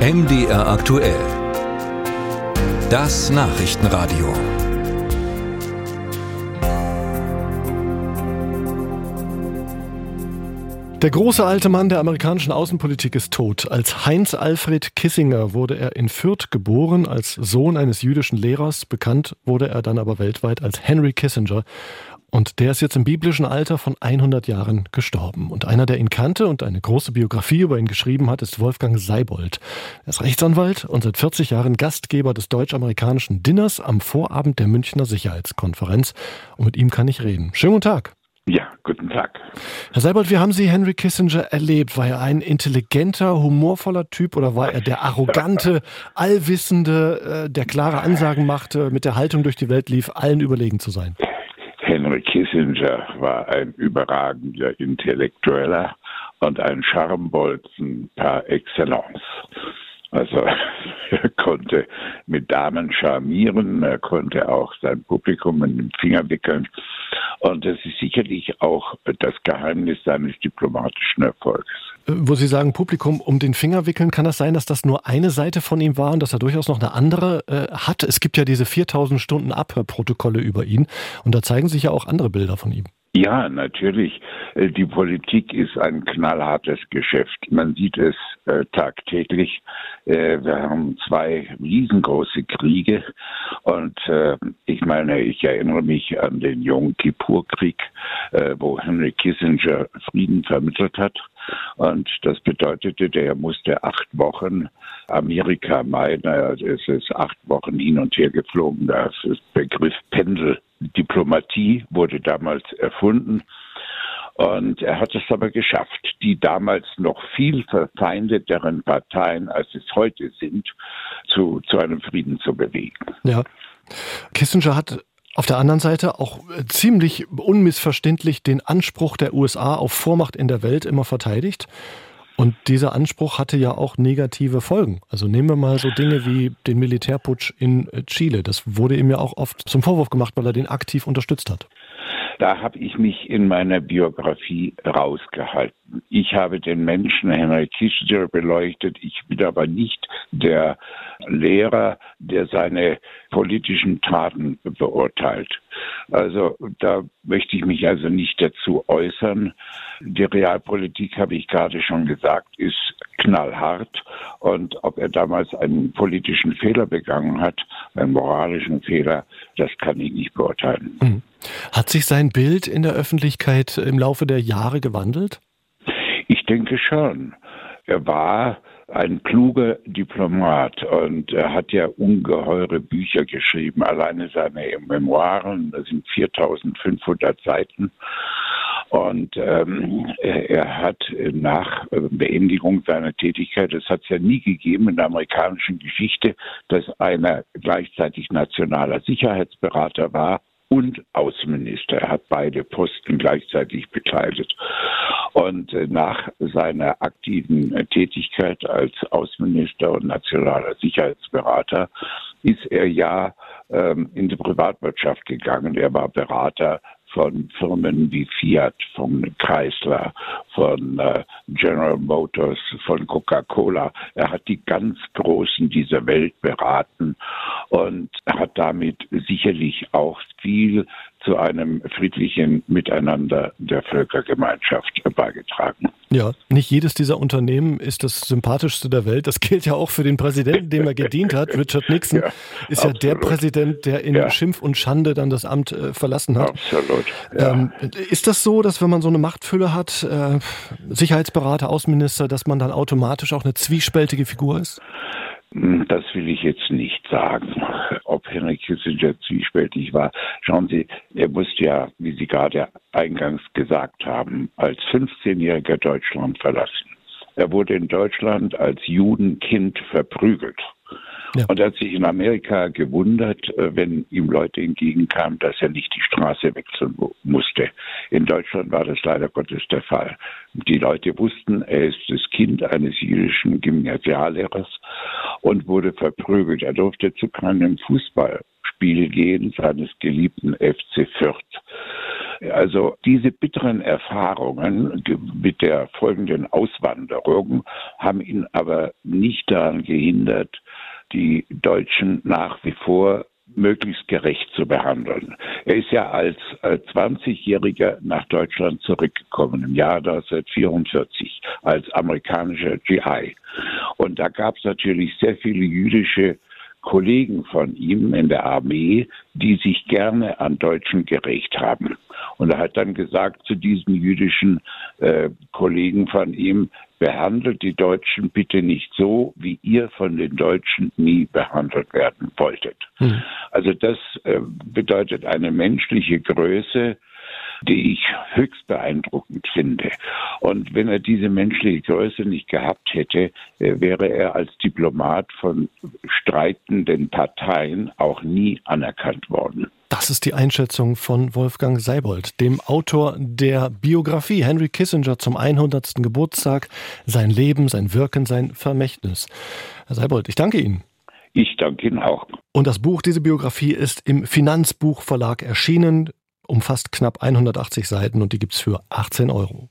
MDR aktuell. Das Nachrichtenradio. Der große alte Mann der amerikanischen Außenpolitik ist tot. Als Heinz Alfred Kissinger wurde er in Fürth geboren, als Sohn eines jüdischen Lehrers. Bekannt wurde er dann aber weltweit als Henry Kissinger. Und der ist jetzt im biblischen Alter von 100 Jahren gestorben. Und einer, der ihn kannte und eine große Biografie über ihn geschrieben hat, ist Wolfgang Seibold. Er ist Rechtsanwalt und seit 40 Jahren Gastgeber des deutsch-amerikanischen Dinners am Vorabend der Münchner Sicherheitskonferenz. Und mit ihm kann ich reden. Schönen guten Tag. Ja, guten Tag. Herr Seibold, wie haben Sie Henry Kissinger erlebt? War er ein intelligenter, humorvoller Typ oder war er der arrogante, allwissende, äh, der klare Ansagen machte, mit der Haltung durch die Welt lief, allen überlegen zu sein? Henry Kissinger war ein überragender Intellektueller und ein Scharmbolzen par excellence. Also er konnte mit Damen charmieren, er konnte auch sein Publikum in den Finger wickeln. Und das ist sicherlich auch das Geheimnis seines diplomatischen Erfolgs. Wo Sie sagen, Publikum um den Finger wickeln, kann das sein, dass das nur eine Seite von ihm war und dass er durchaus noch eine andere äh, hat? Es gibt ja diese 4000 Stunden Abhörprotokolle über ihn und da zeigen sich ja auch andere Bilder von ihm. Ja, natürlich. Äh, die Politik ist ein knallhartes Geschäft. Man sieht es äh, tagtäglich. Äh, wir haben zwei riesengroße Kriege und äh, ich meine, ich erinnere mich an den Yom Kippur-Krieg, äh, wo Henry Kissinger Frieden vermittelt hat. Und das bedeutete, der musste acht Wochen Amerika meiden. Es ist acht Wochen hin und her geflogen. Das ist Begriff Pendeldiplomatie wurde damals erfunden. Und er hat es aber geschafft, die damals noch viel verfeindeteren Parteien, als es heute sind, zu, zu einem Frieden zu bewegen. Ja. Kissinger hat auf der anderen Seite auch äh, ziemlich unmissverständlich den Anspruch der USA auf Vormacht in der Welt immer verteidigt. Und dieser Anspruch hatte ja auch negative Folgen. Also nehmen wir mal so Dinge wie den Militärputsch in äh, Chile. Das wurde ihm ja auch oft zum Vorwurf gemacht, weil er den aktiv unterstützt hat. Da habe ich mich in meiner Biografie rausgehalten. Ich habe den Menschen Henry Kissinger beleuchtet. Ich bin aber nicht der Lehrer, der seine politischen Taten beurteilt. Also da möchte ich mich also nicht dazu äußern. Die Realpolitik, habe ich gerade schon gesagt, ist knallhart. Und ob er damals einen politischen Fehler begangen hat, einen moralischen Fehler, das kann ich nicht beurteilen. Mhm. Hat sich sein Bild in der Öffentlichkeit im Laufe der Jahre gewandelt? Ich denke schon. Er war ein kluger Diplomat und er hat ja ungeheure Bücher geschrieben. Alleine seine Memoiren, das sind 4500 Seiten. Und ähm, er, er, hat nach Beendigung seiner Tätigkeit, das hat es ja nie gegeben in der amerikanischen Geschichte, dass einer gleichzeitig nationaler Sicherheitsberater war und Außenminister. Er hat beide Posten gleichzeitig bekleidet. Und äh, nach seiner aktiven äh, Tätigkeit als Außenminister und nationaler Sicherheitsberater ist er ja ähm, in die Privatwirtschaft gegangen. Er war Berater von Firmen wie Fiat, von Chrysler, von äh, General Motors, von Coca-Cola. Er hat die ganz Großen dieser Welt beraten und hat damit sicherlich auch viel zu einem friedlichen Miteinander der Völkergemeinschaft beigetragen. Ja, nicht jedes dieser Unternehmen ist das sympathischste der Welt. Das gilt ja auch für den Präsidenten, dem er gedient hat. Richard Nixon ja, ist absolut. ja der Präsident, der in ja. Schimpf und Schande dann das Amt äh, verlassen hat. Absolut. Ja. Ähm, ist das so, dass wenn man so eine Machtfülle hat, äh, Sicherheitsberater, Außenminister, dass man dann automatisch auch eine zwiespältige Figur ist? Hm, das will ich jetzt nicht sagen, ob Henry Kissinger zwiespältig war. Schauen Sie, er musste ja, wie Sie gerade eingangs gesagt haben, als 15-Jähriger Deutschland verlassen. Er wurde in Deutschland als Judenkind verprügelt. Ja. Und er hat sich in Amerika gewundert, äh, wenn ihm Leute entgegenkamen, dass er nicht die Straße wechseln musste. In Deutschland war das leider Gottes der Fall. Die Leute wussten, er ist das Kind eines jüdischen Gymnasiallehrers und wurde verprügelt. Er durfte zu keinem Fußballspiel gehen seines geliebten FC Fürth. Also diese bitteren Erfahrungen mit der folgenden Auswanderung haben ihn aber nicht daran gehindert, die Deutschen nach wie vor möglichst gerecht zu behandeln. Er ist ja als 20-Jähriger nach Deutschland zurückgekommen im Jahr 1944 als amerikanischer GI. Und da gab es natürlich sehr viele jüdische Kollegen von ihm in der Armee, die sich gerne an Deutschen gerecht haben. Und er hat dann gesagt zu diesen jüdischen äh, Kollegen von ihm, behandelt die Deutschen bitte nicht so, wie ihr von den Deutschen nie behandelt werden wolltet. Hm. Also das äh, bedeutet eine menschliche Größe, die ich höchst beeindruckend finde. Und wenn er diese menschliche Größe nicht gehabt hätte, äh, wäre er als Diplomat von streitenden Parteien auch nie anerkannt worden. Das ist die Einschätzung von Wolfgang Seibold, dem Autor der Biografie Henry Kissinger zum 100. Geburtstag, sein Leben, sein Wirken, sein Vermächtnis. Herr Seibold, ich danke Ihnen. Ich danke Ihnen auch. Und das Buch, diese Biografie, ist im Finanzbuchverlag erschienen umfasst knapp 180 Seiten und die gibt's für 18 Euro.